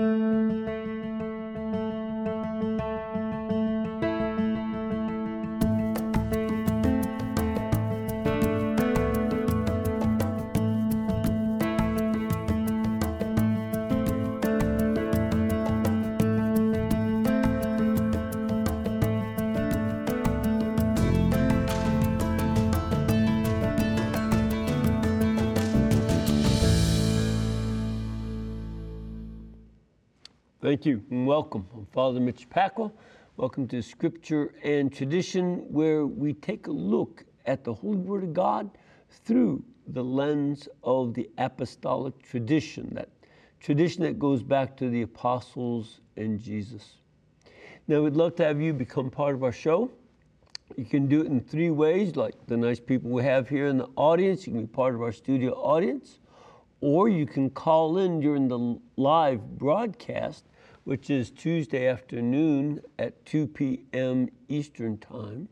Música Thank you and welcome. I'm Father Mitch Pacwa. Welcome to Scripture and Tradition, where we take a look at the Holy Word of God through the lens of the apostolic tradition, that tradition that goes back to the apostles and Jesus. Now, we'd love to have you become part of our show. You can do it in three ways, like the nice people we have here in the audience. You can be part of our studio audience, or you can call in during the live broadcast which is Tuesday afternoon at 2 p.m. Eastern Time.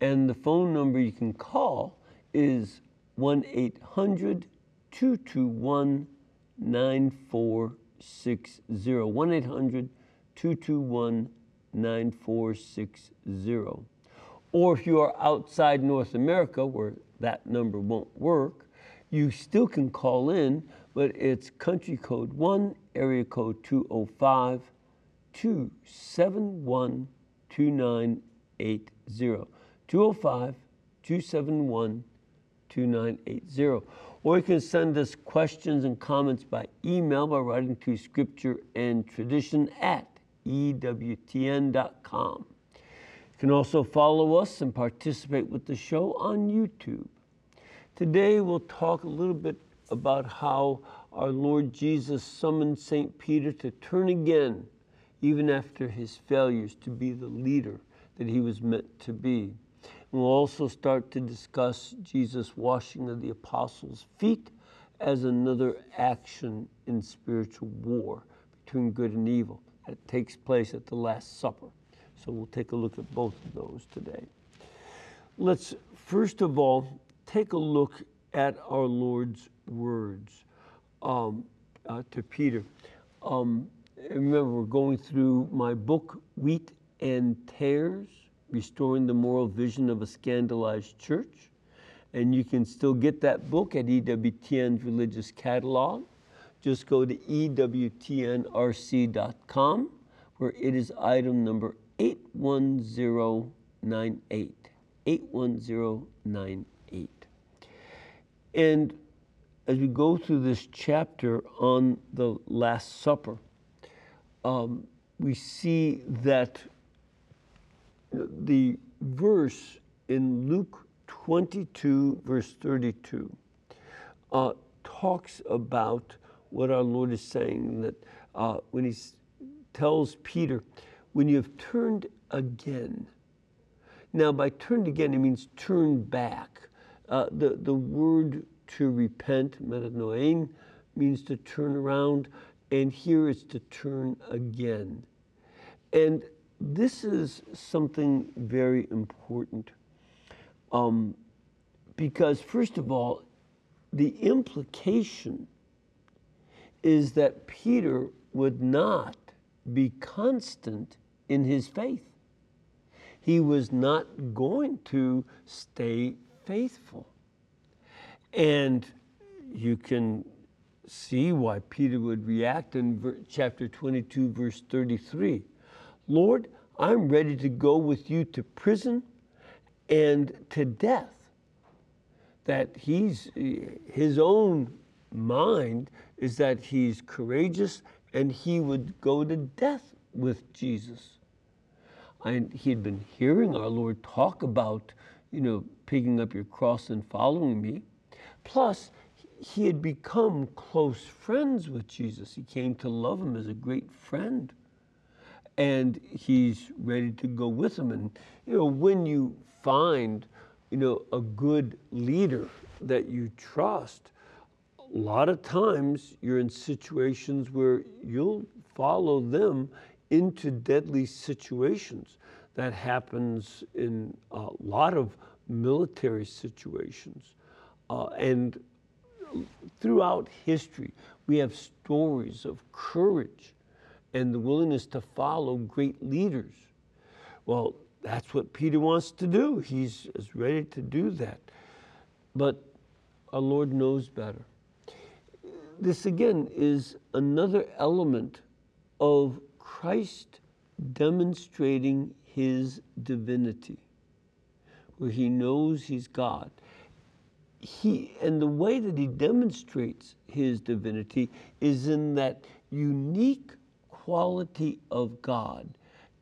And the phone number you can call is 1 800 221 9460. 1 800 221 9460. Or if you are outside North America, where that number won't work, you still can call in, but it's country code 1 area code 205 271 2980. 205 271 2980. Or you can send us questions and comments by email by writing to scripture and tradition at EWTN.com. You can also follow us and participate with the show on YouTube. Today we'll talk a little bit about how our Lord Jesus summoned St. Peter to turn again, even after his failures, to be the leader that he was meant to be. And we'll also start to discuss Jesus' washing of the apostles' feet as another action in spiritual war between good and evil that takes place at the Last Supper. So we'll take a look at both of those today. Let's first of all take a look at our Lord's words um, uh, to Peter. Um, remember, we're going through my book, Wheat and Tares Restoring the Moral Vision of a Scandalized Church. And you can still get that book at EWTN's Religious Catalog. Just go to EWTNRC.com, where it is item number 81098. 81098. And as we go through this chapter on the Last Supper, um, we see that the verse in Luke 22, verse 32, uh, talks about what our Lord is saying that uh, when he tells Peter, when you have turned again, now by turned again, it means turn back. Uh, the, the word to repent, metanoein, means to turn around, and here it's to turn again. And this is something very important um, because, first of all, the implication is that Peter would not be constant in his faith. He was not going to stay faithful. And you can see why Peter would react in chapter 22, verse 33. Lord, I'm ready to go with you to prison and to death. That he's, his own mind is that he's courageous and he would go to death with Jesus. And he had been hearing our Lord talk about, you know, picking up your cross and following me. Plus, he had become close friends with Jesus. He came to love him as a great friend. And he's ready to go with him. And, you know, when you find, you know, a good leader that you trust, a lot of times you're in situations where you'll follow them into deadly situations. That happens in a lot of military situations. Uh, and throughout history, we have stories of courage and the willingness to follow great leaders. Well, that's what Peter wants to do. He's is ready to do that. But our Lord knows better. This again is another element of Christ demonstrating his divinity, where he knows he's God. He, and the way that he demonstrates his divinity is in that unique quality of God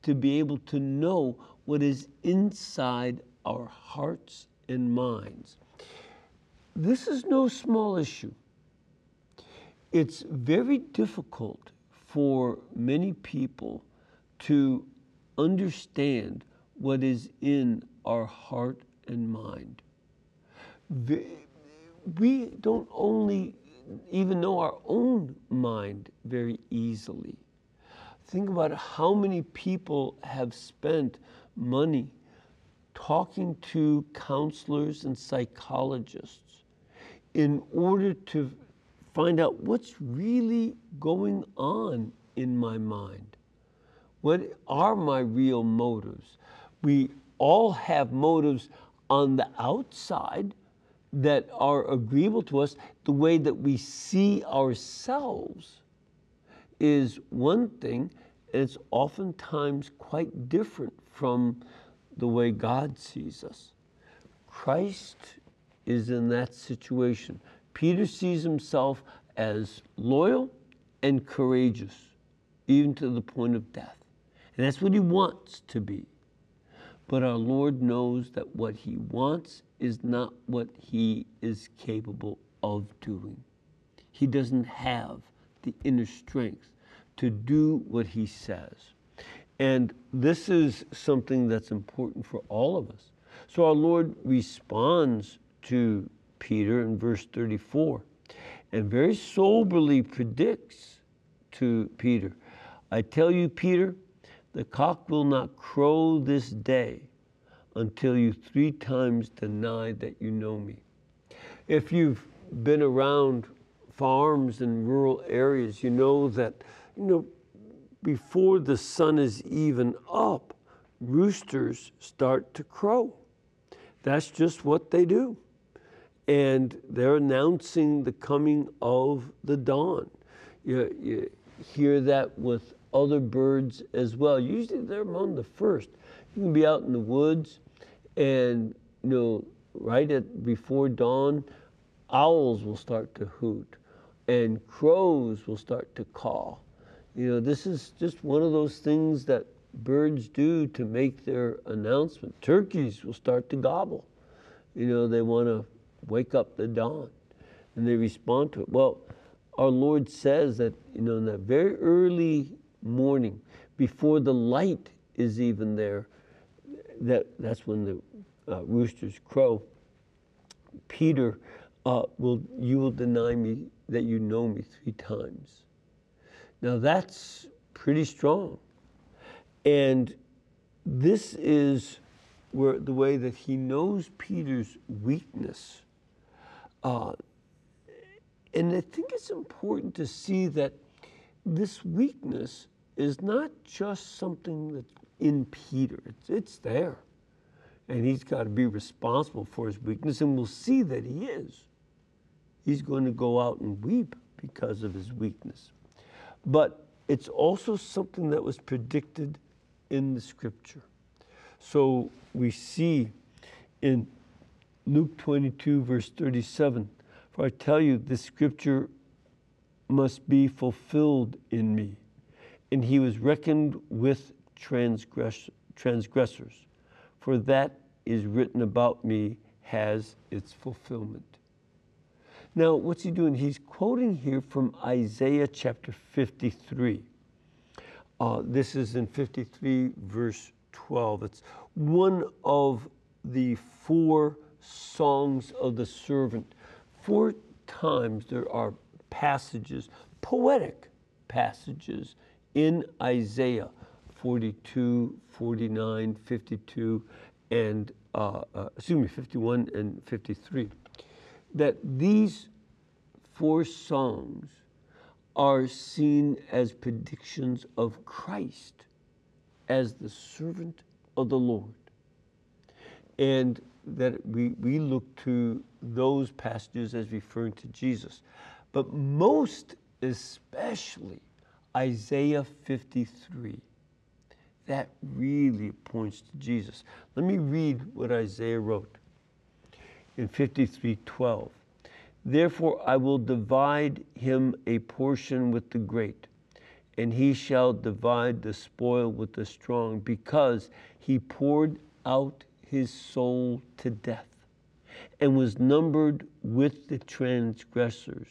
to be able to know what is inside our hearts and minds. This is no small issue. It's very difficult for many people to understand what is in our heart and mind. We don't only even know our own mind very easily. Think about how many people have spent money talking to counselors and psychologists in order to find out what's really going on in my mind. What are my real motives? We all have motives on the outside that are agreeable to us. The way that we see ourselves is one thing, and it's oftentimes quite different from the way God sees us. Christ is in that situation. Peter sees himself as loyal and courageous, even to the point of death. And that's what he wants to be. But our Lord knows that what he wants is not what he is capable of doing. He doesn't have the inner strength to do what he says. And this is something that's important for all of us. So our Lord responds to Peter in verse 34 and very soberly predicts to Peter I tell you, Peter, the cock will not crow this day until you three times deny that you know me. If you've been around farms and rural areas, you know that, you know, before the sun is even up, roosters start to crow. That's just what they do and they're announcing the coming of the dawn. You, you hear that with other birds as well. Usually they're among the first. You can be out in the woods and, you know, right at before dawn, owls will start to hoot and crows will start to caw. You know, this is just one of those things that birds do to make their announcement. Turkeys will start to gobble. You know, they want to wake up the dawn. And they respond to it. Well, our Lord says that, you know, in that very early morning, before the light is even there, that, that's when the uh, roosters crow. Peter uh, will, you will deny me that you know me three times. Now that's pretty strong. And this is where the way that he knows Peter's weakness uh, and I think it's important to see that this weakness is not just something that's in Peter, it's, it's there. And he's got to be responsible for his weakness, and we'll see that he is. He's going to go out and weep because of his weakness. But it's also something that was predicted in the scripture. So we see in Luke 22, verse 37 For I tell you, this scripture must be fulfilled in me. And he was reckoned with transgress- transgressors, for that is written about me has its fulfillment. Now, what's he doing? He's quoting here from Isaiah chapter 53. Uh, this is in 53, verse 12. It's one of the four songs of the servant. Four times there are passages, poetic passages in Isaiah 42, 49, 52, and uh, uh, excuse me, 51 and 53, that these four songs are seen as predictions of Christ as the servant of the Lord. And that we, we look to those passages as referring to Jesus. But most especially Isaiah 53. That really points to Jesus. Let me read what Isaiah wrote in 53:12. Therefore I will divide him a portion with the great, and he shall divide the spoil with the strong, because he poured out his soul to death and was numbered with the transgressors.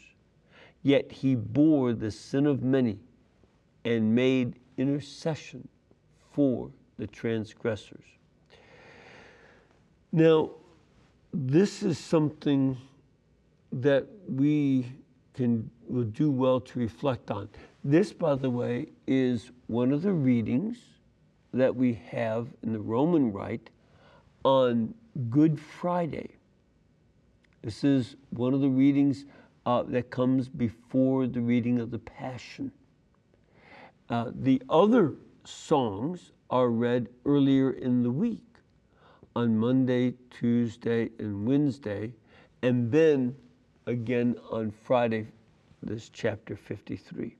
Yet he bore the sin of many and made intercession for the transgressors. Now, this is something that we can will do well to reflect on. This, by the way, is one of the readings that we have in the Roman Rite on Good Friday. This is one of the readings uh, that comes before the reading of the Passion. Uh, the other songs are read earlier in the week on Monday, Tuesday, and Wednesday, and then again on Friday, this chapter 53.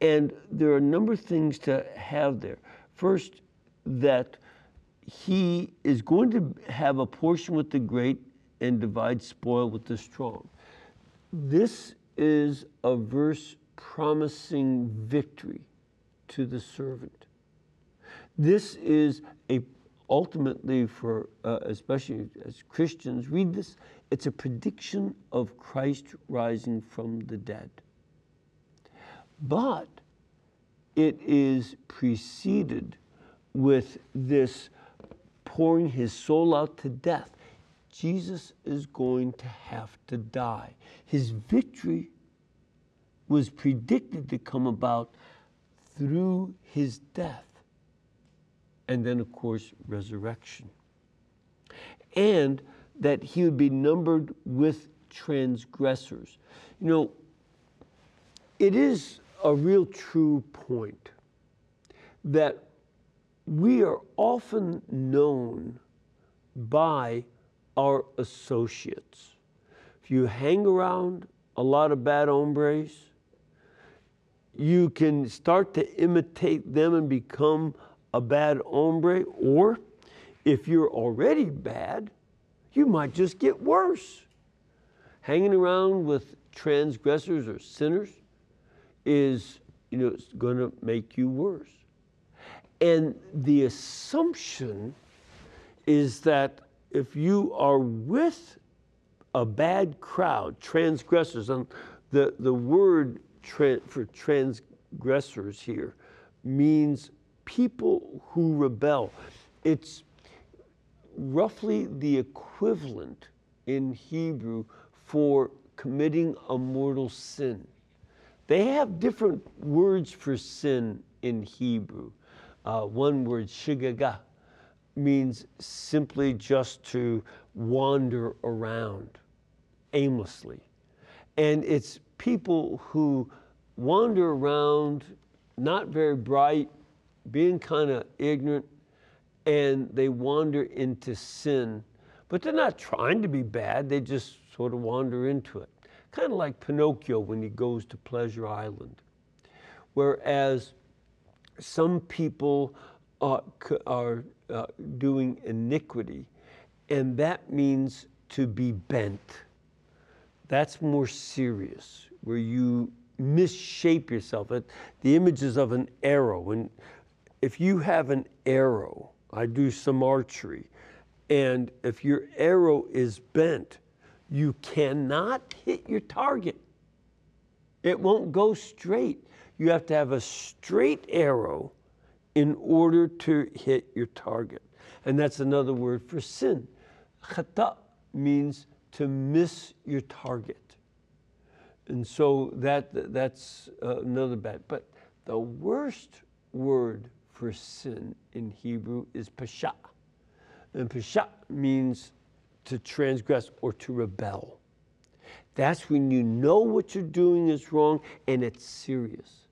And there are a number of things to have there. First, that he is going to have a portion with the great and divide spoil with the strong. This is a verse promising victory to the servant. This is a ultimately for uh, especially as Christians read this, it's a prediction of Christ rising from the dead. But it is preceded with this pouring his soul out to death. Jesus is going to have to die. His victory was predicted to come about through his death. And then, of course, resurrection. And that he would be numbered with transgressors. You know, it is a real true point that we are often known by our associates. If you hang around a lot of bad hombres, you can start to imitate them and become a bad hombre, or if you're already bad, you might just get worse. Hanging around with transgressors or sinners is, you know, it's going to make you worse. And the assumption is that if you are with a bad crowd, transgressors, and the, the word for transgressors here means people who rebel. It's roughly the equivalent in Hebrew for committing a mortal sin. They have different words for sin in Hebrew. Uh, one word, shigaga, means simply just to wander around aimlessly. And it's people who wander around, not very bright, being kind of ignorant, and they wander into sin. But they're not trying to be bad, they just sort of wander into it. Kind of like Pinocchio when he goes to Pleasure Island. Whereas some people are, are uh, doing iniquity, and that means to be bent. That's more serious, where you misshape yourself. The images of an arrow, and if you have an arrow, I do some archery, and if your arrow is bent, you cannot hit your target. It won't go straight. You have to have a straight arrow in order to hit your target. And that's another word for sin. Khata means to miss your target. And so that, that's uh, another bad. But the worst word for sin in Hebrew is pasha. And pasha means to transgress or to rebel. That's when you know what you're doing is wrong and it's serious.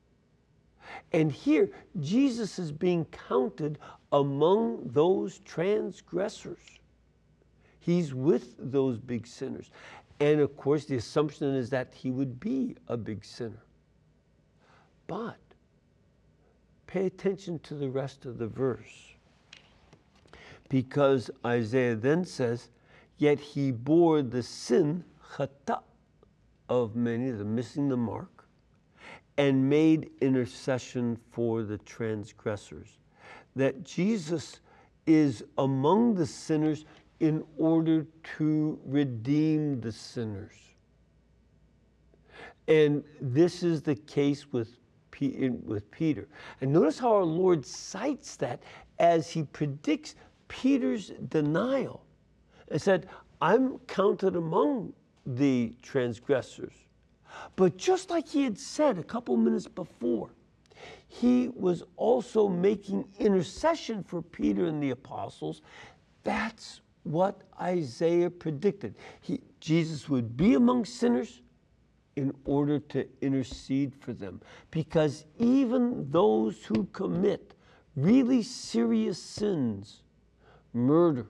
And here, Jesus is being counted among those transgressors. He's with those big sinners. And of course, the assumption is that he would be a big sinner. But pay attention to the rest of the verse. Because Isaiah then says, Yet he bore the sin, chata, of many, the missing the mark, and made intercession for the transgressors. That Jesus is among the sinners in order to redeem the sinners. And this is the case with, with Peter. And notice how our Lord cites that as he predicts Peter's denial. and said, I'm counted among the transgressors. But just like he had said a couple minutes before, he was also making intercession for Peter and the apostles. That's what Isaiah predicted. He, Jesus would be among sinners in order to intercede for them. Because even those who commit really serious sins, murder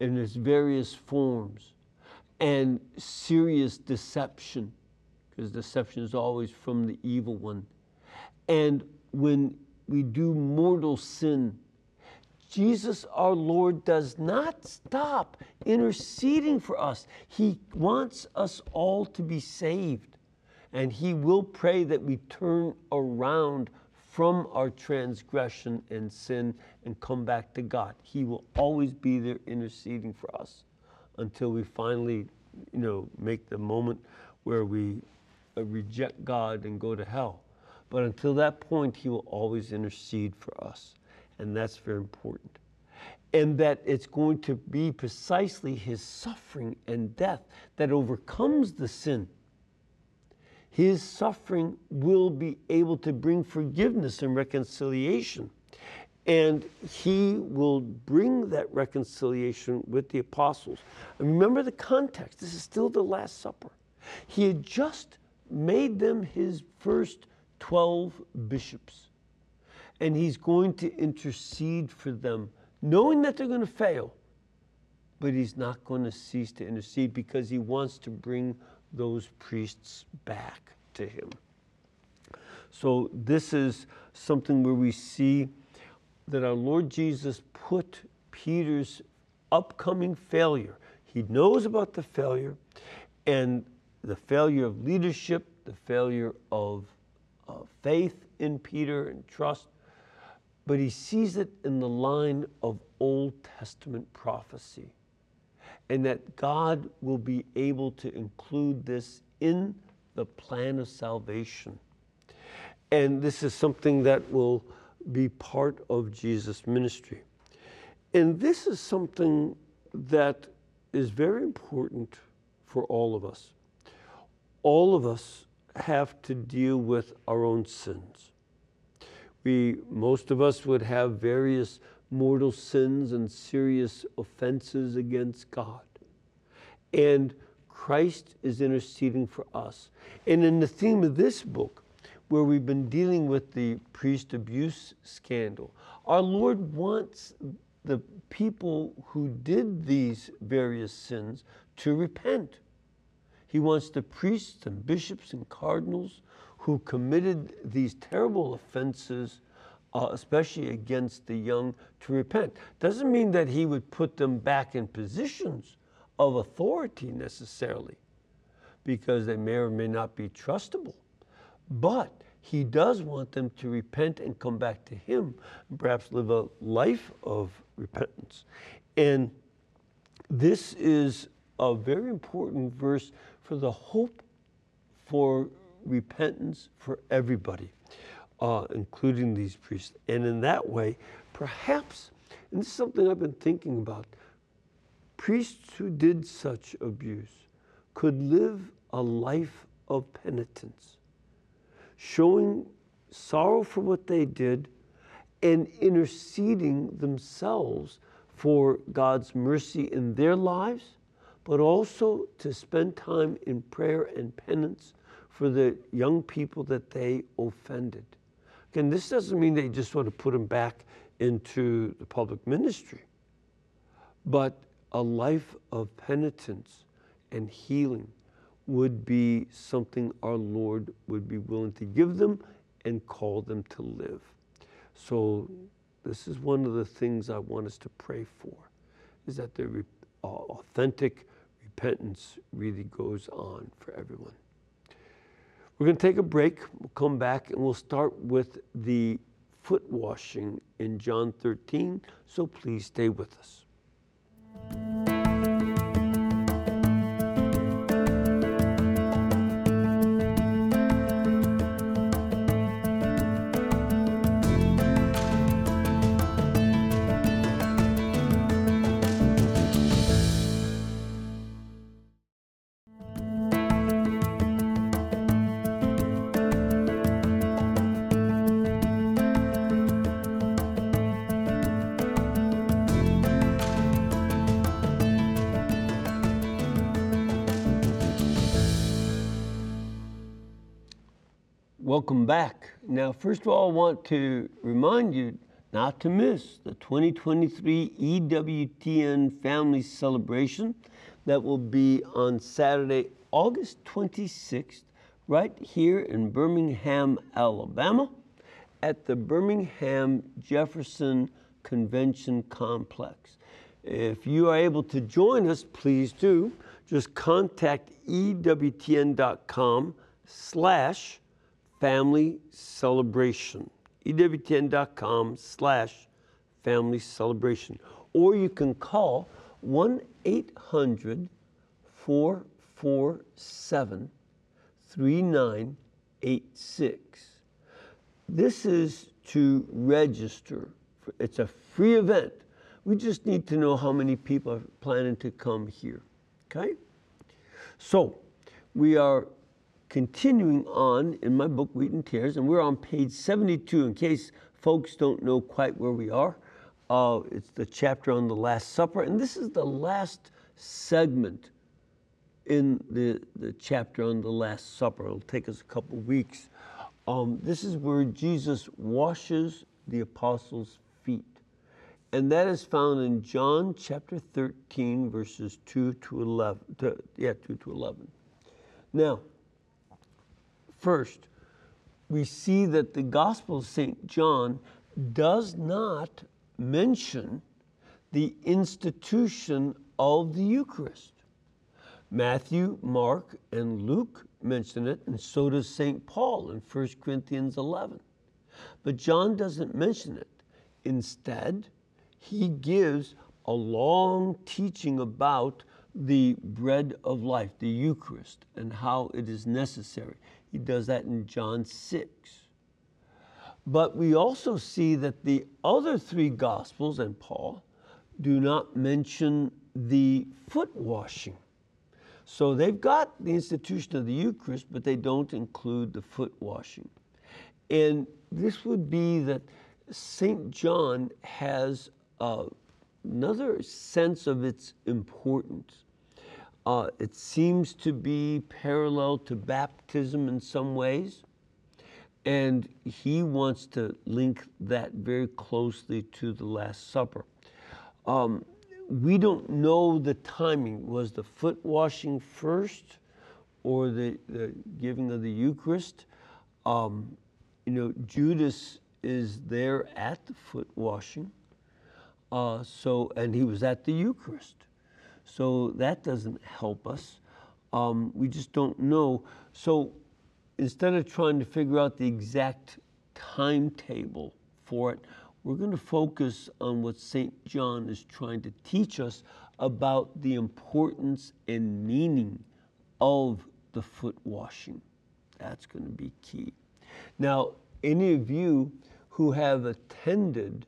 in its various forms, and serious deception, because deception is always from the evil one. And when we do mortal sin, Jesus our Lord does not stop interceding for us. He wants us all to be saved. And He will pray that we turn around from our transgression and sin and come back to God. He will always be there interceding for us until we finally, you know, make the moment where we uh, reject God and go to hell. But until that point, He will always intercede for us. And that's very important. And that it's going to be precisely His suffering and death that overcomes the sin. His suffering will be able to bring forgiveness and reconciliation. And he will bring that reconciliation with the apostles. And remember the context. This is still the Last Supper. He had just made them his first 12 bishops. And he's going to intercede for them, knowing that they're going to fail. But he's not going to cease to intercede because he wants to bring those priests back to him. So, this is something where we see that our Lord Jesus put Peter's upcoming failure. He knows about the failure and the failure of leadership, the failure of uh, faith in Peter and trust, but he sees it in the line of Old Testament prophecy. And that God will be able to include this in the plan of salvation. And this is something that will be part of Jesus' ministry. And this is something that is very important for all of us. All of us have to deal with our own sins. We, most of us would have various mortal sins and serious offenses against God. And Christ is interceding for us. And in the theme of this book, where we've been dealing with the priest abuse scandal. Our Lord wants the people who did these various sins to repent. He wants the priests and bishops and cardinals who committed these terrible offenses, uh, especially against the young, to repent. Doesn't mean that he would put them back in positions of authority necessarily, because they may or may not be trustable. But he does want them to repent and come back to him, and perhaps live a life of repentance. And this is a very important verse for the hope for repentance for everybody, uh, including these priests. And in that way, perhaps, and this is something I've been thinking about, priests who did such abuse could live a life of penitence showing sorrow for what they did and interceding themselves for God's mercy in their lives, but also to spend time in prayer and penance for the young people that they offended. Again, this doesn't mean they just want to put them back into the public ministry, but a life of penitence and healing would be something our Lord would be willing to give them and call them to live. So this is one of the things I want us to pray for, is that the uh, authentic repentance really goes on for everyone. We're going to take a break. We'll come back and we'll start with the foot washing in John 13. So please stay with us. Welcome back. Now, first of all, I want to remind you not to miss the 2023 EWTN Family Celebration that will be on Saturday, August 26th, right here in Birmingham, Alabama, at the Birmingham Jefferson Convention Complex. If you are able to join us, please do. Just contact ewtn.com slash family celebration. EWTN.com slash family celebration. Or you can call 1 800 447 3986. This is to register. It's a free event. We just need to know how many people are planning to come here. Okay? So, we are continuing on in my book, Wheat and Tares, and we're on page 72 in case folks don't know quite where we are. Uh, it's the chapter on the Last Supper, and this is the last segment in the, the chapter on the Last Supper. It'll take us a couple weeks. Um, this is where Jesus washes the apostles' feet. And that is found in John chapter 13, verses 2 to 11. To, yeah, 2 to 11. Now, First, we see that the Gospel of St. John does not mention the institution of the Eucharist. Matthew, Mark, and Luke mention it, and so does St. Paul in 1 Corinthians 11. But John doesn't mention it. Instead, he gives a long teaching about the bread of life, the Eucharist, and how it is necessary. He does that in John 6. But we also see that the other three Gospels and Paul do not mention the foot washing. So they've got the institution of the Eucharist, but they don't include the foot washing. And this would be that St. John has uh, another sense of its importance. Uh, it seems to be parallel to baptism in some ways. And he wants to link that very closely to the Last Supper. Um, we don't know the timing. Was the foot washing first or the, the giving of the Eucharist? Um, you know, Judas is there at the foot washing. Uh, so, and he was at the Eucharist. So that doesn't help us. Um, we just don't know. So instead of trying to figure out the exact timetable for it, we're going to focus on what St. John is trying to teach us about the importance and meaning of the foot washing. That's going to be key. Now, any of you who have attended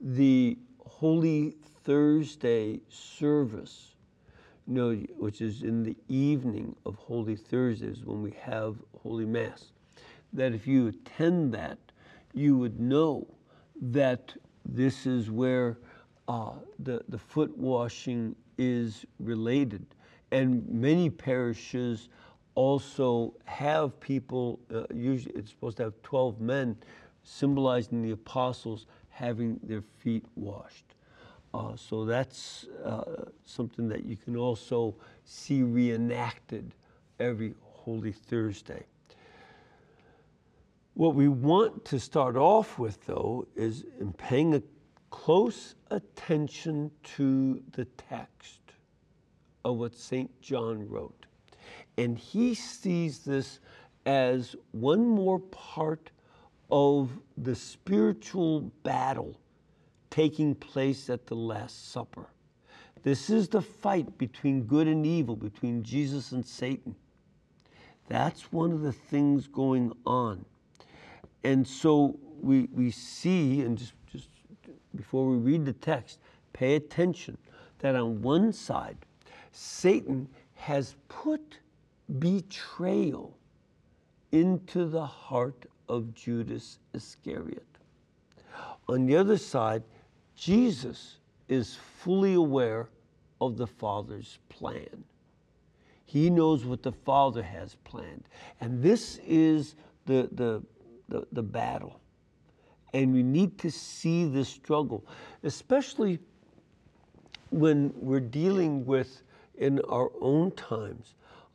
the Holy Thursday service you know, which is in the evening of Holy Thursdays when we have Holy Mass, that if you attend that, you would know that this is where uh, the, the foot washing is related. and many parishes also have people, uh, usually it's supposed to have 12 men symbolizing the apostles having their feet washed. Uh, so that's uh, something that you can also see reenacted every Holy Thursday. What we want to start off with, though, is in paying a close attention to the text of what St. John wrote. And he sees this as one more part of the spiritual battle taking place at the Last Supper. This is the fight between good and evil, between Jesus and Satan. That's one of the things going on. And so we, we see, and just, just before we read the text, pay attention that on one side, Satan has put betrayal into the heart of Judas Iscariot. On the other side, Jesus is fully aware of the Father's plan. He knows what the Father has planned. And this is the, the, the, the battle. And we need to see this struggle, especially when we're dealing with, in our own times,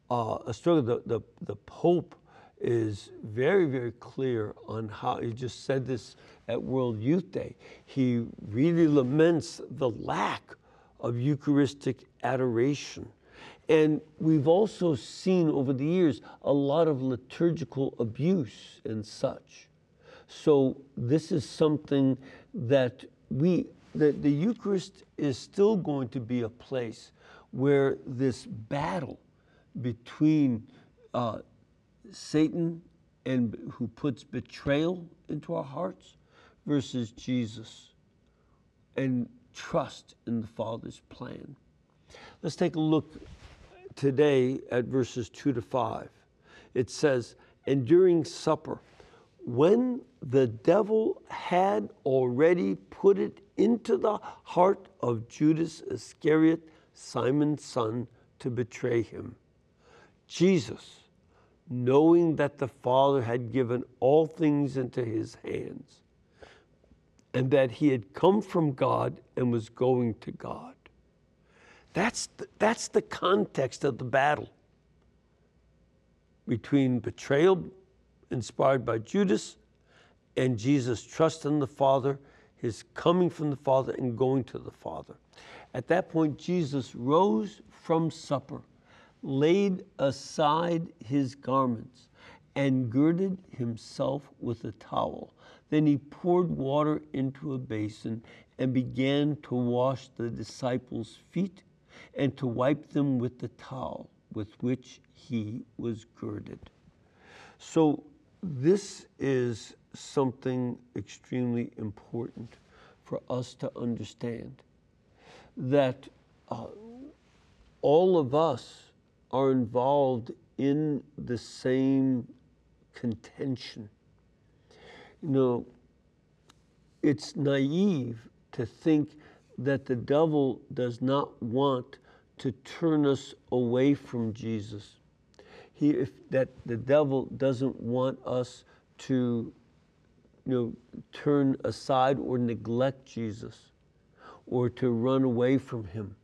uh, a struggle. The, the, the Pope is very, very clear on how, he just said this at World Youth Day. He really laments the lack of Eucharistic adoration. And we've also seen over the years a lot of liturgical abuse and such. So this is something that we, that the Eucharist is still going to be a place where this battle between uh, Satan and who puts betrayal into our hearts versus Jesus and trust in the Father's plan. Let's take a look today at verses 2 to 5. It says, And during supper, when the devil had already put it into the heart of Judas Iscariot, Simon's son, to betray him, Jesus, knowing that the Father had given all things into his hands, and that he had come from God and was going to God. That's the, that's the context of the battle between betrayal inspired by Judas and Jesus' trust in the Father, his coming from the Father and going to the Father. At that point, Jesus rose from supper laid aside his garments, and girded himself with a towel. Then he poured water into a basin and began to wash the disciples' feet and to wipe them with the towel with which he was girded. So, this is something extremely important for us to understand that uh, all of us are involved in the same contention. You know, it's naive to think that the devil does not want to turn us away from Jesus. He, if that the devil doesn't want us to, you know, turn aside or neglect Jesus, or to run away from him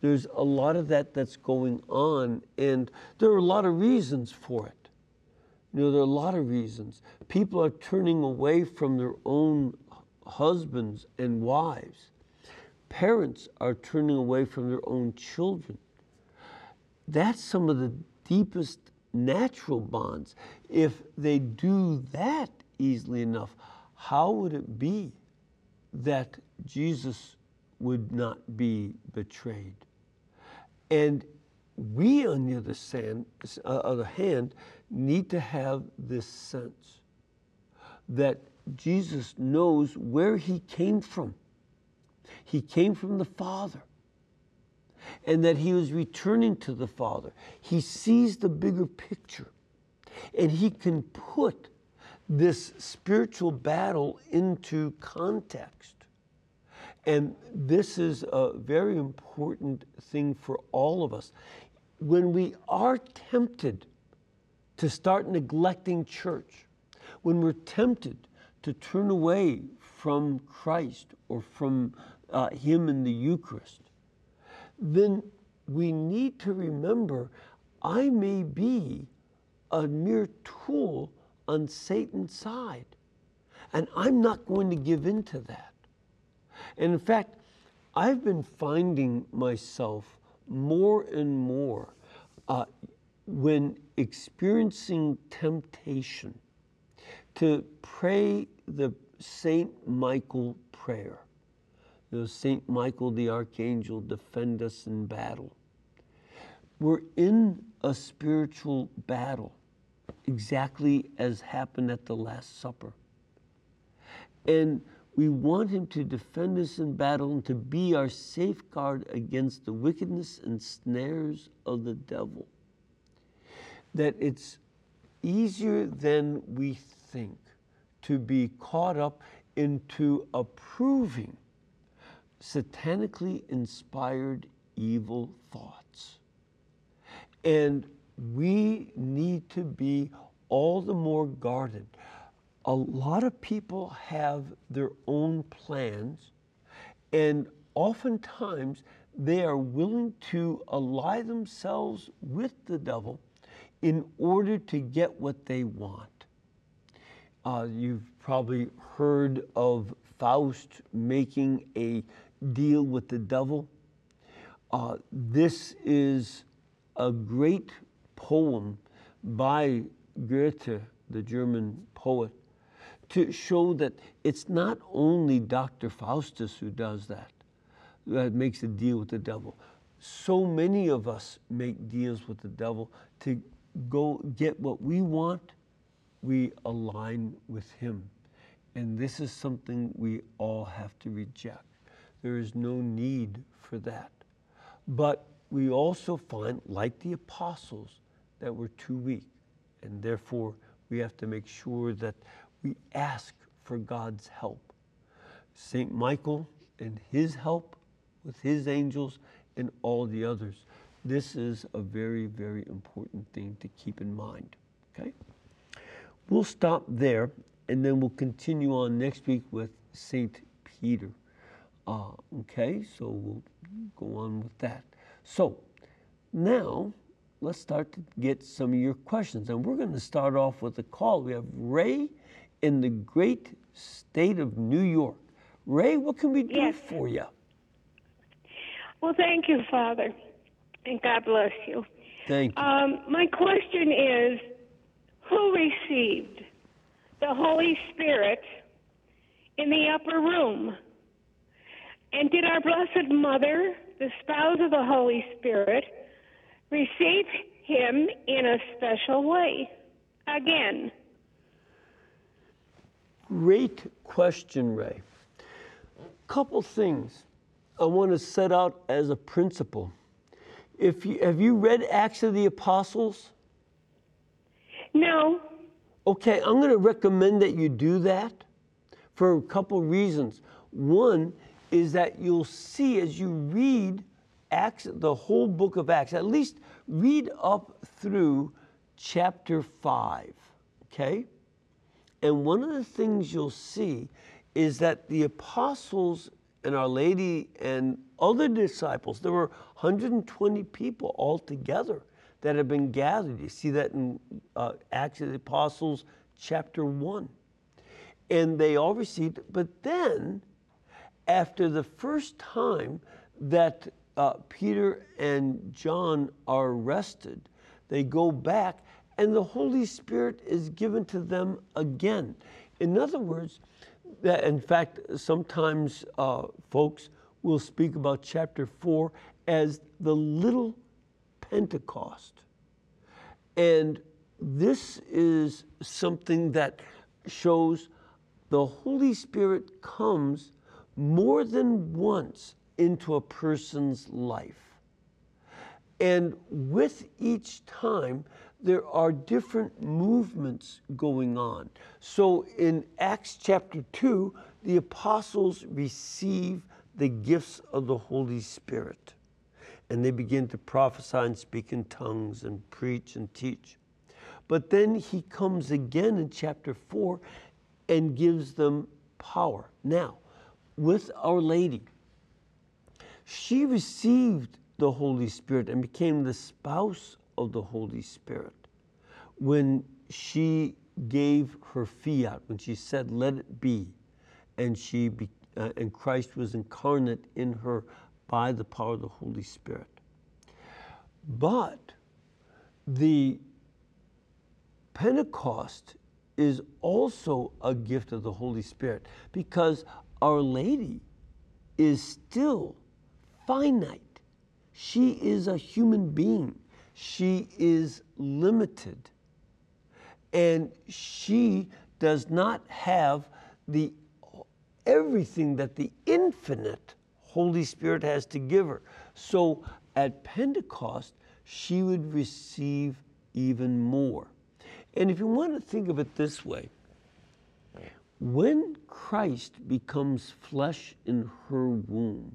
there's a lot of that that's going on, and there are a lot of reasons for it. You know, there are a lot of reasons. People are turning away from their own husbands and wives. Parents are turning away from their own children. That's some of the deepest natural bonds. If they do that easily enough, how would it be that Jesus would not be betrayed? And we, on the other, hand, uh, other hand, need to have this sense that Jesus knows where he came from. He came from the Father. And that he was returning to the Father. He sees the bigger picture. And he can put this spiritual battle into context. And this is a very important thing for all of us. when we are tempted to start neglecting church, when we're tempted to turn away from Christ or from uh, Him in the Eucharist, then we need to remember I may be a mere tool on Satan's side. And I'm not going to give in to that. And in fact, I've been finding myself more and more uh, when experiencing temptation to pray the Saint Michael prayer. You know, Saint Michael the Archangel, defend us in battle. We're in a spiritual battle, exactly as happened at the Last Supper. And we want him to defend us in battle and to be our safeguard against the wickedness and snares of the devil. That it's easier than we think to be caught up into approving satanically inspired evil thoughts. And we need to be all the more guarded. A lot of people have their own plans, and oftentimes they are willing to ally themselves with the devil in order to get what they want. Uh, you've probably heard of Faust making a deal with the devil. Uh, this is a great poem by Goethe, the German poet, to show that it's not only Dr. Faustus who does that, that makes a deal with the devil. So many of us make deals with the devil to go get what we want, we align with him. And this is something we all have to reject. There is no need for that. But we also find, like the apostles, that we're too weak. And therefore, we have to make sure that we ask for God's help. St. Michael and his help with his angels and all the others. This is a very, very important thing to keep in mind. Okay? We'll stop there and then we'll continue on next week with St. Peter. Uh, okay, so we'll go on with that. So now let's start to get some of your questions. And we're going to start off with a call. We have Ray in the great state of New York. Ray, what can we do Yes. for you? Well, thank you, Father, and God bless you. Thank you. Um, my question is who received the Holy Spirit in the upper room? And did our Blessed Mother, the spouse of the Holy Spirit, receive him in a special way? Again. Great question, Ray. Couple things I want to set out as a principle. If you, have you read Acts of the Apostles? No. Okay, I'm going to recommend that you do that for a couple reasons. One is that you'll see as you read Acts, the whole book of Acts, at least read up through chapter 5, okay? And one of the things you'll see is that the apostles and Our Lady and other disciples, there were 120 people altogether that had been gathered. You see that in uh, Acts of the Apostles, chapter 1. And they all received. But then, after the first time that uh, Peter and John are arrested, they go back and the Holy Spirit is given to them again. In other words, that in fact, sometimes uh, folks will speak about chapter 4 as the little Pentecost. And this is something that shows the Holy Spirit comes more than once into a person's life. And with each time, there are different movements going on. So in Acts chapter 2, the apostles receive the gifts of the Holy Spirit. and they begin to prophesy and speak in tongues and preach and teach. But then he comes again in chapter 4 and gives them power. Now, with Our Lady, she received the Holy Spirit and became the spouse of the Holy Spirit when she gave her fiat, when she said, Let it be, and, she be, uh, and Christ was incarnate in her by the power of the Holy Spirit. But the Pentecost is also a gift of the Holy Spirit because Our Lady is still finite. She is a human being. She is limited. And she does not have the everything that the infinite Holy Spirit has to give her. So at Pentecost, she would receive even more. And if you want to think of it this way, when Christ becomes flesh in her womb,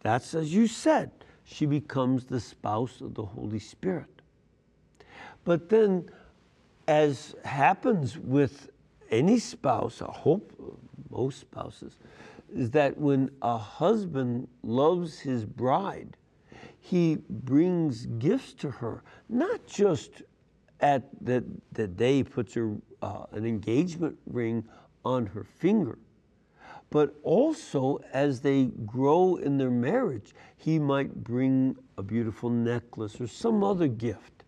that's as you said, she becomes the spouse of the Holy Spirit. But then, as happens with any spouse, I hope most spouses, is that when a husband loves his bride, he brings gifts to her, not just at the, the day he puts her, uh, an engagement ring on her finger, but also as they grow in their marriage, he might bring a beautiful necklace or some other gift.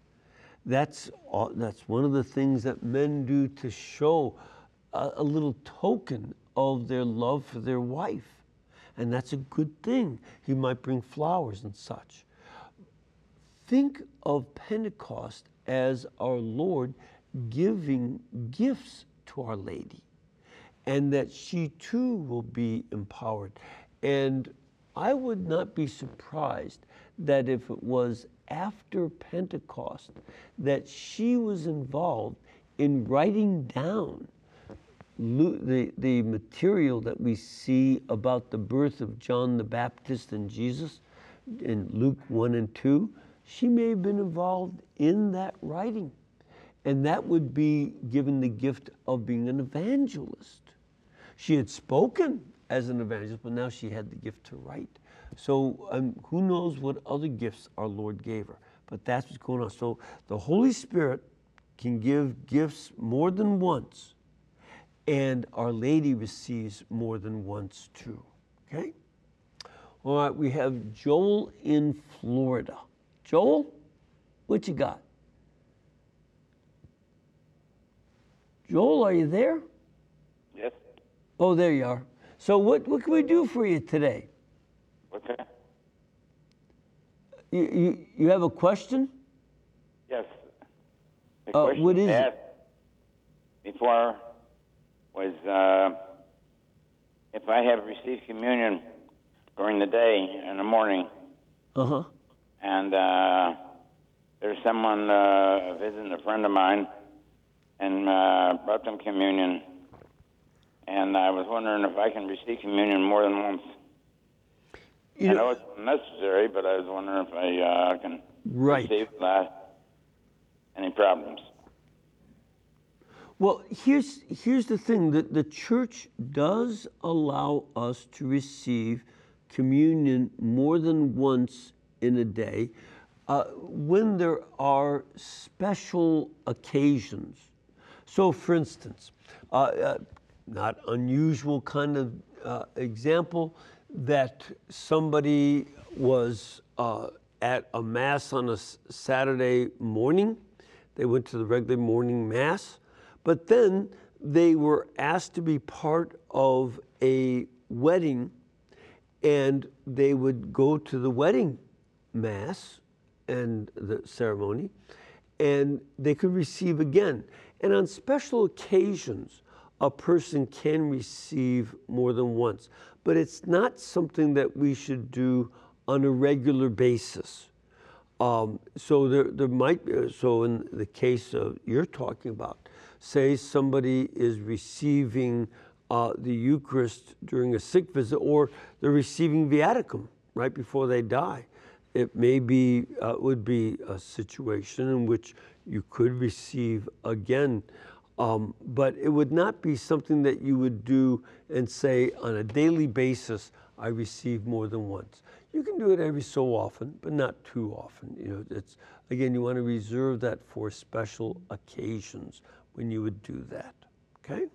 That's, that's one of the things that men do to show a, a little token of their love for their wife. And that's a good thing. He might bring flowers and such. Think of Pentecost as our Lord giving gifts to Our Lady, and that she too will be empowered. And I would not be surprised that if it was after Pentecost that she was involved in writing down the, the material that we see about the birth of John the Baptist and Jesus in Luke 1 and 2, she may have been involved in that writing. And that would be given the gift of being an evangelist. She had spoken as an evangelist, but now she had the gift to write. So um, who knows what other gifts our Lord gave her. But that's what's going on. So the Holy Spirit can give gifts more than once and Our Lady receives more than once too. Okay? All right, we have Joel in Florida. Joel, what you got? Joel, are you there? Yes. Oh, there you are. So, what, what can we do for you today? What's that? You, you, you have a question? Yes. The Uh, question what is it? asked Before was uh, if I have received communion during the day in the morning, Uh huh. and uh, there's someone uh, visiting a friend of mine, and uh, brought them communion, and I was wondering if I can receive communion more than once. You I know, know it's necessary, but I was wondering if I uh, can Right. receive uh, any problems. Well, here's, here's the thing that the church does allow us to receive communion more than once in a day uh, when there are special occasions. So, for instance, uh, uh, not unusual kind of uh, example that somebody was uh, at a mass on a Saturday morning. They went to the regular morning mass, but then they were asked to be part of a wedding, and they would go to the wedding mass and the ceremony, and they could receive again. And on special occasions, a person can receive more than once, but it's not something that we should do on a regular basis. Um, so there, there might be, so in the case of you're talking about, say somebody is receiving uh, the Eucharist during a sick visit, or they're receiving viaticum right before they die, it may be uh, would be a situation in which you could receive again, um, but it would not be something that you would do and say on a daily basis. I receive more than once. You can do it every so often, but not too often. You know, it's again you want to reserve that for special occasions when you would do that. Okay.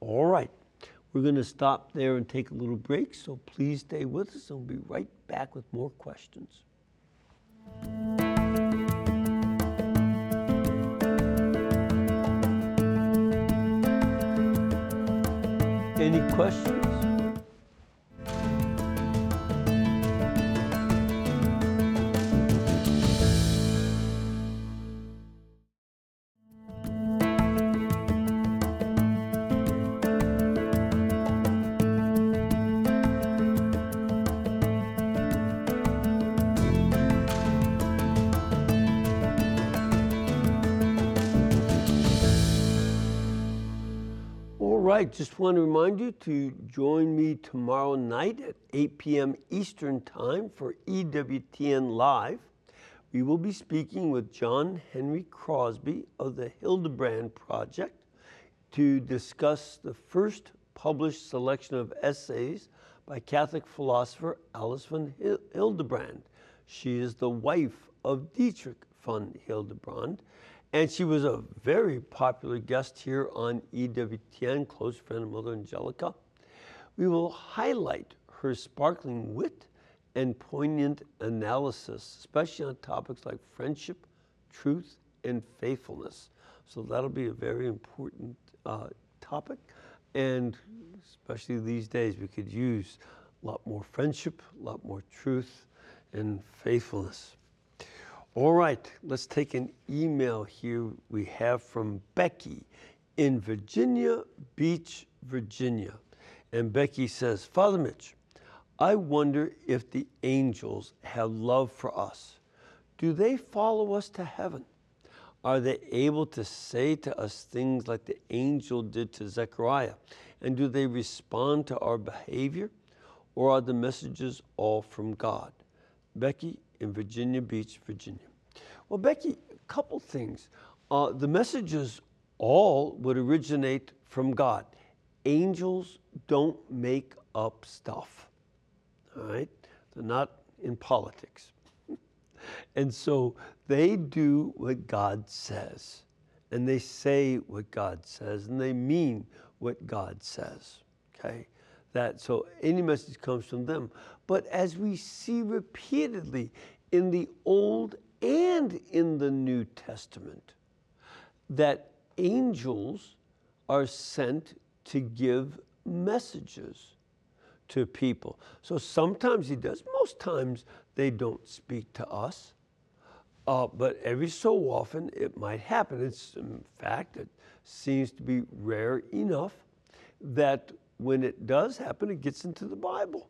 All right. We're going to stop there and take a little break, so please stay with us and we'll be right back with more questions. Any questions? Right, just want to remind you to join me tomorrow night at 8 p.m. Eastern Time for EWTN Live. We will be speaking with John Henry Crosby of the Hildebrand Project to discuss the first published selection of essays by Catholic philosopher Alice von Hildebrand. She is the wife of Dietrich von Hildebrand, and she was a very popular guest here on EWTN, close friend of Mother Angelica. We will highlight her sparkling wit and poignant analysis, especially on topics like friendship, truth, and faithfulness. So that'll be a very important uh, topic. And especially these days, we could use a lot more friendship, a lot more truth, and faithfulness. All right, let's take an email here we have from Becky in Virginia Beach, Virginia. And Becky says, Father Mitch, I wonder if the angels have love for us. Do they follow us to heaven? Are they able to say to us things like the angel did to Zechariah? And do they respond to our behavior? Or are the messages all from God? Becky in Virginia Beach, Virginia. Well, Becky, a couple things. Uh, the messages all would originate from God. Angels don't make up stuff. All right? They're not in politics. and so they do what God says. And they say what God says, and they mean what God says. Okay? That so any message comes from them. But as we see repeatedly in the Old and in the New Testament, that angels are sent to give messages to people. So sometimes he does, most times they don't speak to us. Uh, but every so often it might happen. It's, in fact, it seems to be rare enough that when it does happen, it gets into the Bible.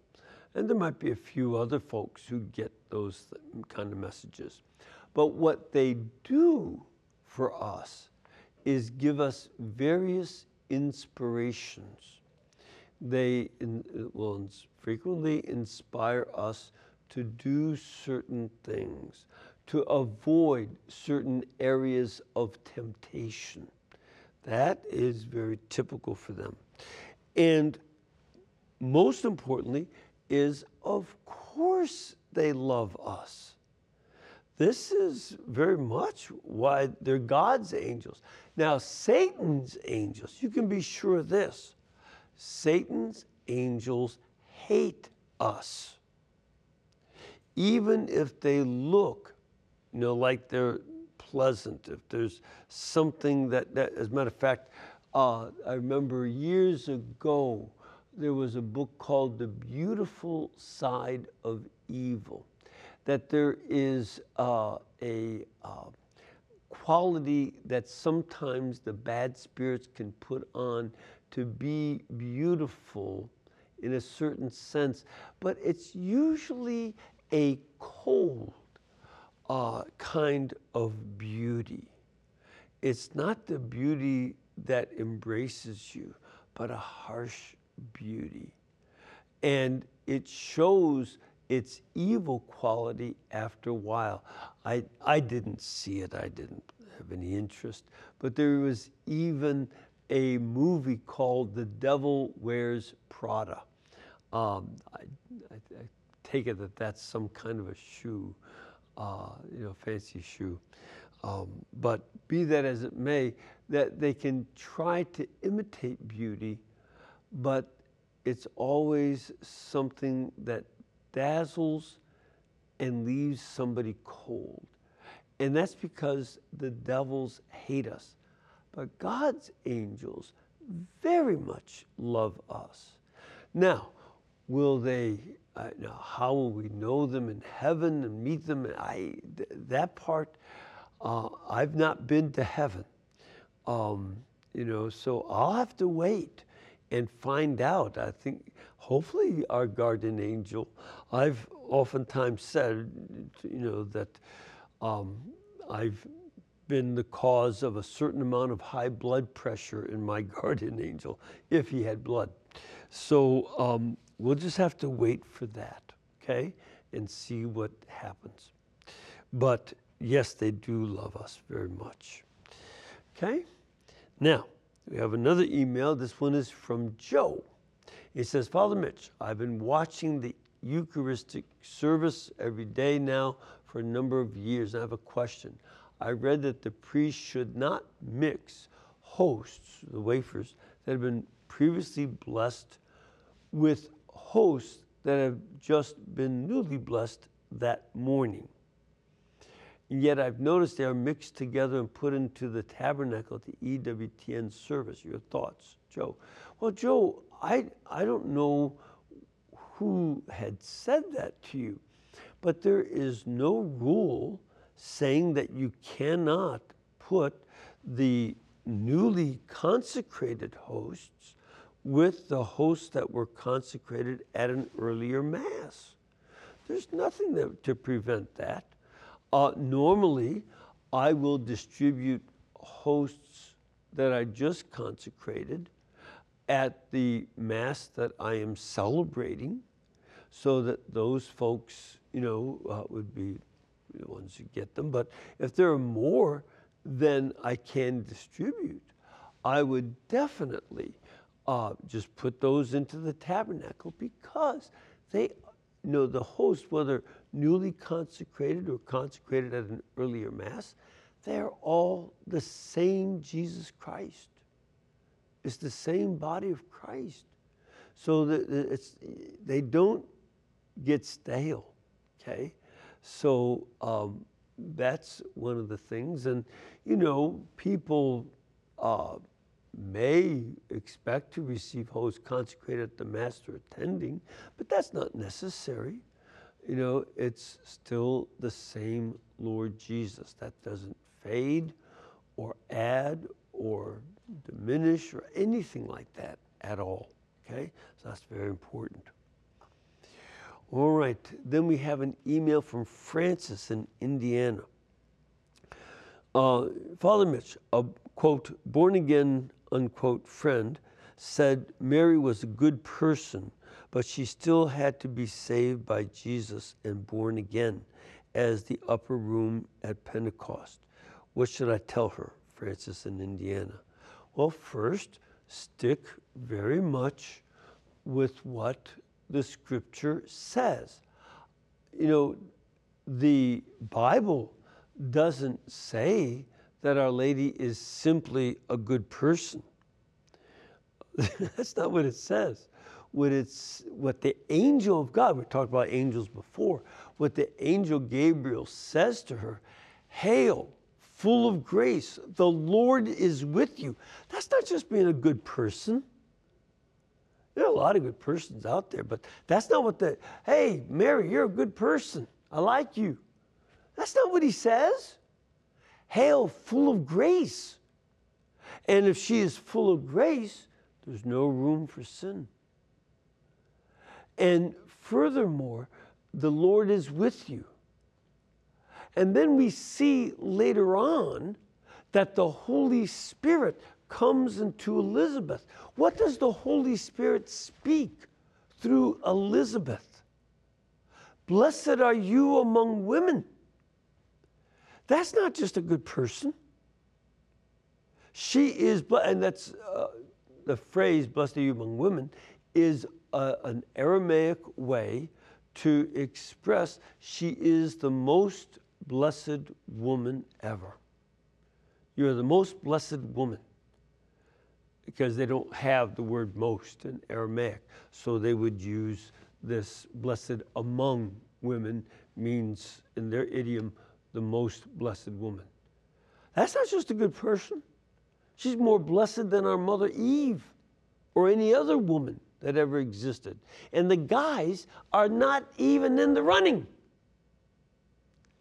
And there might be a few other folks who get those th- kind of messages. But what they do for us is give us various inspirations. They in, will frequently inspire us to do certain things, to avoid certain areas of temptation. That is very typical for them. And most importantly, is of course they love us. This is very much why they're God's angels. Now, Satan's angels, you can be sure of this Satan's angels hate us. Even if they look, you know, like they're pleasant, if there's something that, that as a matter of fact, uh, I remember years ago, there was a book called The Beautiful Side of Evil. That there is uh, a uh, quality that sometimes the bad spirits can put on to be beautiful in a certain sense, but it's usually a cold uh, kind of beauty. It's not the beauty that embraces you, but a harsh beauty. And it shows its evil quality after a while. I, I didn't see it, I didn't have any interest, but there was even a movie called The Devil Wears Prada. Um, I, I, I take it that that's some kind of a shoe, uh, you know, fancy shoe. Um, but be that as it may, that they can try to imitate beauty, but it's always something that dazzles and leaves somebody cold. And that's because the devils hate us. But God's angels very much love us. Now, will they, uh, now how will we know them in heaven and meet them? I, th- that part, uh, I've not been to heaven. Um, you know, so I'll have to wait and find out. I think hopefully our guardian angel, I've oftentimes said, you know, that um, I've been the cause of a certain amount of high blood pressure in my guardian angel, if he had blood. So um, we'll just have to wait for that, okay, and see what happens. But yes, they do love us very much. Okay? Now, we have another email. This one is from Joe. He says, Father Mitch, I've been watching the Eucharistic service every day now for a number of years. I have a question. I read that the priest should not mix hosts, the wafers, that have been previously blessed with hosts that have just been newly blessed that morning. Yet I've noticed they are mixed together and put into the tabernacle the EWTN service. Your thoughts, Joe? Well, Joe, I, I don't know who had said that to you, but there is no rule saying that you cannot put the newly consecrated hosts with the hosts that were consecrated at an earlier Mass. There's nothing that, to prevent that. Uh, normally, I will distribute hosts that I just consecrated at the Mass that I am celebrating so that those folks, you know, uh, would be the ones who get them. But if there are more than I can distribute, I would definitely uh, just put those into the tabernacle because they, you know, the host, whether newly consecrated or consecrated at an earlier Mass, they're all the same Jesus Christ. It's the same body of Christ. So it's, they don't get stale, okay? So um, that's one of the things. And, you know, people uh, may expect to receive hosts consecrated at the Master attending, but that's not necessary. You know, it's still the same Lord Jesus. That doesn't fade or add or diminish or anything like that at all. Okay? So that's very important. All right, then we have an email from Francis in Indiana. Uh, Father Mitch, a quote, born again, unquote, friend said Mary was a good person, but she still had to be saved by Jesus and born again as the upper room at Pentecost. What should I tell her? Francis in Indiana. Well, first, stick very much with what the scripture says. You know, the Bible doesn't say that Our Lady is simply a good person. That's not what it says. What it's what the angel of God, we talked about angels before, what the angel Gabriel says to her, Hail, full of grace, the Lord is with you. That's not just being a good person. There are a lot of good persons out there, but that's not what the, hey, Mary, you're a good person. I like you. That's not what he says. Hail, full of grace. And if she is full of grace, there's no room for sin. And furthermore, the Lord is with you. And then we see later on that the Holy Spirit comes into Elizabeth. What does the Holy Spirit speak through Elizabeth? Blessed are you among women. That's not just a good person. She is, and that's uh, the phrase, blessed are you among women, is a, an Aramaic way to express she is the most blessed woman ever. You're the most blessed woman because they don't have the word most in Aramaic. So they would use this blessed among women, means in their idiom, the most blessed woman. That's not just a good person. She's more blessed than our mother Eve or any other woman that ever existed. And the guys are not even in the running.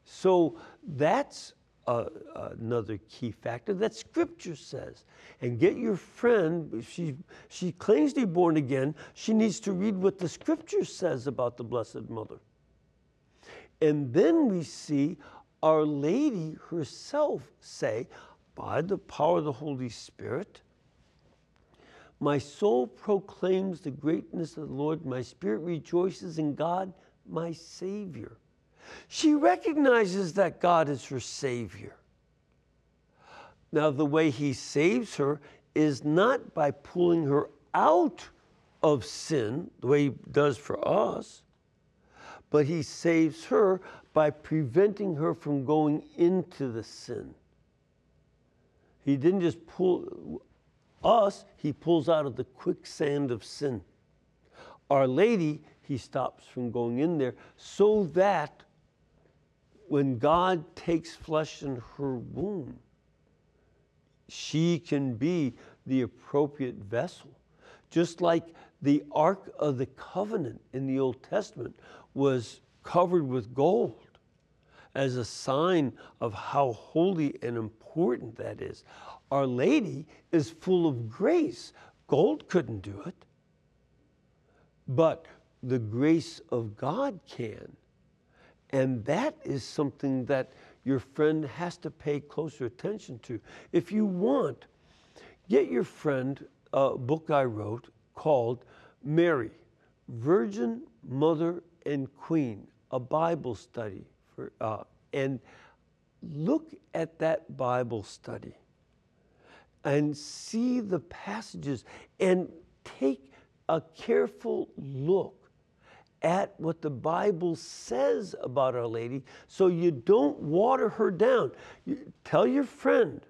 So that's another key factor that Scripture says. And get your friend, she, she claims to be born again, she needs to read what the Scripture says about the Blessed Mother. And then we see Our Lady herself say, by the power of the Holy Spirit, my soul proclaims the greatness of the Lord. My spirit rejoices in God, my Savior. She recognizes that God is her Savior. Now, the way He saves her is not by pulling her out of sin, the way He does for us, but He saves her by preventing her from going into the sin. He didn't just pull us, He pulls out of the quicksand of sin. Our Lady, He stops from going in there so that when God takes flesh in her womb, she can be the appropriate vessel. Just like the Ark of the Covenant in the Old Testament was covered with gold as a sign of how holy and important that is. Our Lady is full of grace. Gold couldn't do it, but the grace of God can. And that is something that your friend has to pay closer attention to. If you want, get your friend a book I wrote called Mary, Virgin, Mother, and Queen, a Bible study. For, uh, and look at that Bible study and see the passages and take a careful look at what the Bible says about Our Lady so you don't water her down. You, tell your friend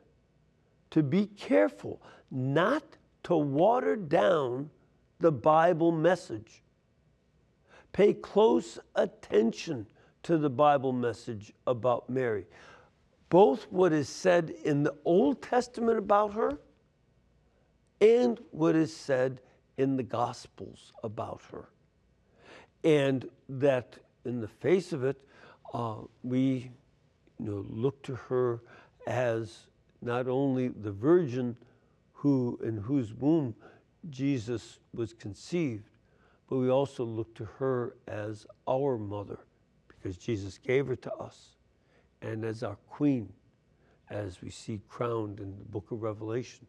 to be careful not to water down the Bible message. Pay close attention to the Bible message about Mary. Both what is said in the Old Testament about her and what is said in the Gospels about her. And that in the face of it, uh, we you know, look to her as not only the virgin who in whose womb Jesus was conceived, but we also look to her as our mother because Jesus gave her to us, and as our queen, as we see crowned in the book of Revelation.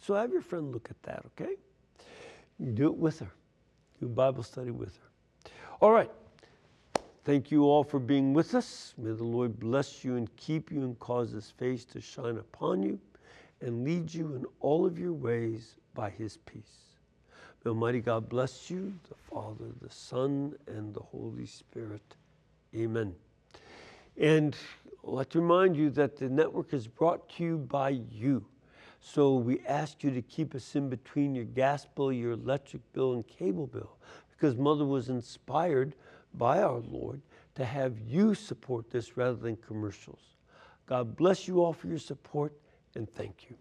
So have your friend look at that, okay? do it with her do Bible study with her. All right. Thank you all for being with us. May the Lord bless you and keep you and cause his face to shine upon you and lead you in all of your ways by his peace. May Almighty God bless you, the Father, the Son, and the Holy Spirit. Amen. And to remind you that the network is brought to you by you. So we ask you to keep us in between your gas bill, your electric bill, and cable bill, because Mother was inspired by our Lord to have you support this rather than commercials. God bless you all for your support and thank you.